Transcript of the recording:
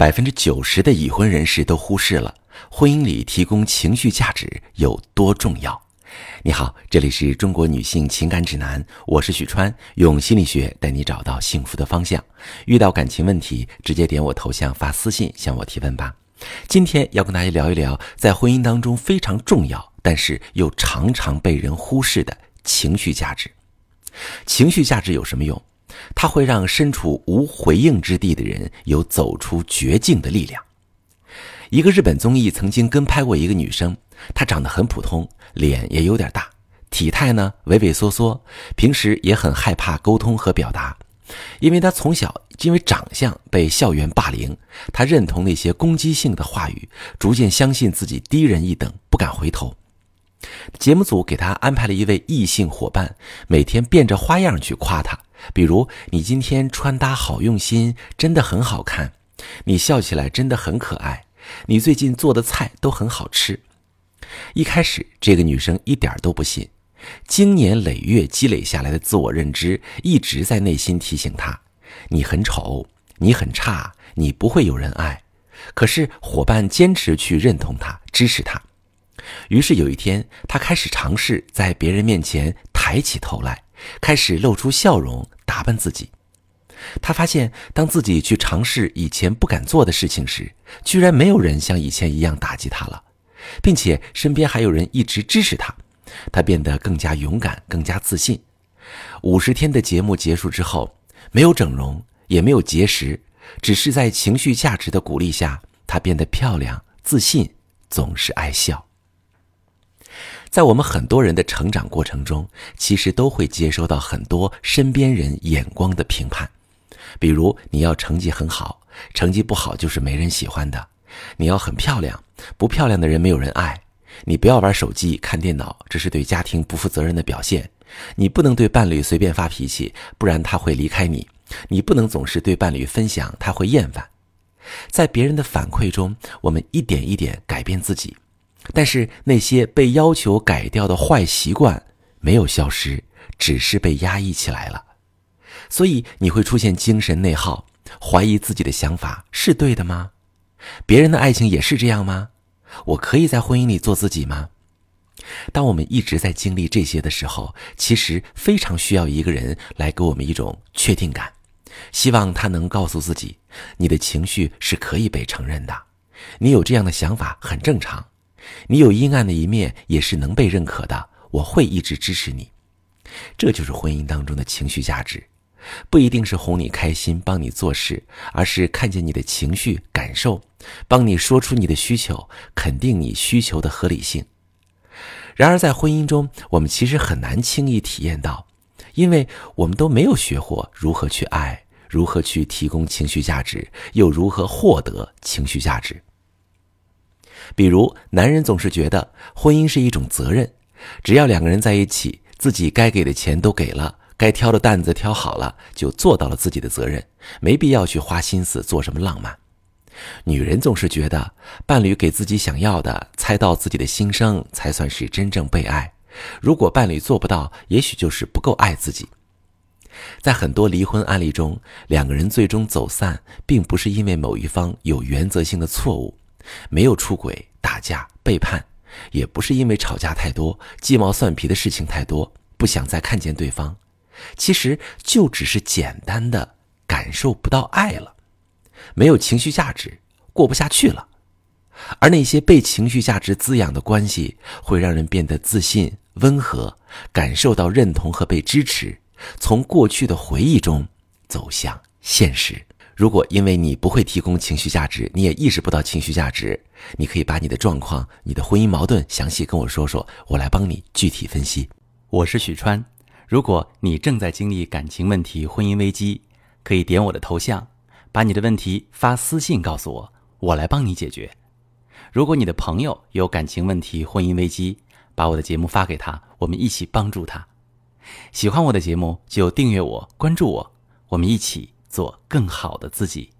百分之九十的已婚人士都忽视了婚姻里提供情绪价值有多重要。你好，这里是中国女性情感指南，我是许川，用心理学带你找到幸福的方向。遇到感情问题，直接点我头像发私信向我提问吧。今天要跟大家聊一聊，在婚姻当中非常重要，但是又常常被人忽视的情绪价值。情绪价值有什么用？它会让身处无回应之地的人有走出绝境的力量。一个日本综艺曾经跟拍过一个女生，她长得很普通，脸也有点大，体态呢畏畏缩缩，平时也很害怕沟通和表达，因为她从小因为长相被校园霸凌，她认同那些攻击性的话语，逐渐相信自己低人一等，不敢回头。节目组给她安排了一位异性伙伴，每天变着花样去夸她。比如，你今天穿搭好用心，真的很好看；你笑起来真的很可爱；你最近做的菜都很好吃。一开始，这个女生一点都不信，经年累月积累下来的自我认知一直在内心提醒她：你很丑，你很差，你不会有人爱。可是伙伴坚持去认同她，支持她。于是有一天，他开始尝试在别人面前抬起头来。开始露出笑容，打扮自己。他发现，当自己去尝试以前不敢做的事情时，居然没有人像以前一样打击他了，并且身边还有人一直支持他。他变得更加勇敢，更加自信。五十天的节目结束之后，没有整容，也没有节食，只是在情绪价值的鼓励下，她变得漂亮、自信，总是爱笑。在我们很多人的成长过程中，其实都会接收到很多身边人眼光的评判，比如你要成绩很好，成绩不好就是没人喜欢的；你要很漂亮，不漂亮的人没有人爱；你不要玩手机、看电脑，这是对家庭不负责任的表现；你不能对伴侣随便发脾气，不然他会离开你；你不能总是对伴侣分享，他会厌烦。在别人的反馈中，我们一点一点改变自己。但是那些被要求改掉的坏习惯没有消失，只是被压抑起来了。所以你会出现精神内耗，怀疑自己的想法是对的吗？别人的爱情也是这样吗？我可以在婚姻里做自己吗？当我们一直在经历这些的时候，其实非常需要一个人来给我们一种确定感，希望他能告诉自己，你的情绪是可以被承认的，你有这样的想法很正常。你有阴暗的一面，也是能被认可的。我会一直支持你，这就是婚姻当中的情绪价值，不一定是哄你开心、帮你做事，而是看见你的情绪感受，帮你说出你的需求，肯定你需求的合理性。然而，在婚姻中，我们其实很难轻易体验到，因为我们都没有学过如何去爱，如何去提供情绪价值，又如何获得情绪价值。比如，男人总是觉得婚姻是一种责任，只要两个人在一起，自己该给的钱都给了，该挑的担子挑好了，就做到了自己的责任，没必要去花心思做什么浪漫。女人总是觉得伴侣给自己想要的，猜到自己的心声，才算是真正被爱。如果伴侣做不到，也许就是不够爱自己。在很多离婚案例中，两个人最终走散，并不是因为某一方有原则性的错误。没有出轨、打架、背叛，也不是因为吵架太多、鸡毛蒜皮的事情太多，不想再看见对方。其实就只是简单的感受不到爱了，没有情绪价值，过不下去了。而那些被情绪价值滋养的关系，会让人变得自信、温和，感受到认同和被支持，从过去的回忆中走向现实。如果因为你不会提供情绪价值，你也意识不到情绪价值，你可以把你的状况、你的婚姻矛盾详细跟我说说，我来帮你具体分析。我是许川，如果你正在经历感情问题、婚姻危机，可以点我的头像，把你的问题发私信告诉我，我来帮你解决。如果你的朋友有感情问题、婚姻危机，把我的节目发给他，我们一起帮助他。喜欢我的节目就订阅我、关注我，我们一起。做更好的自己。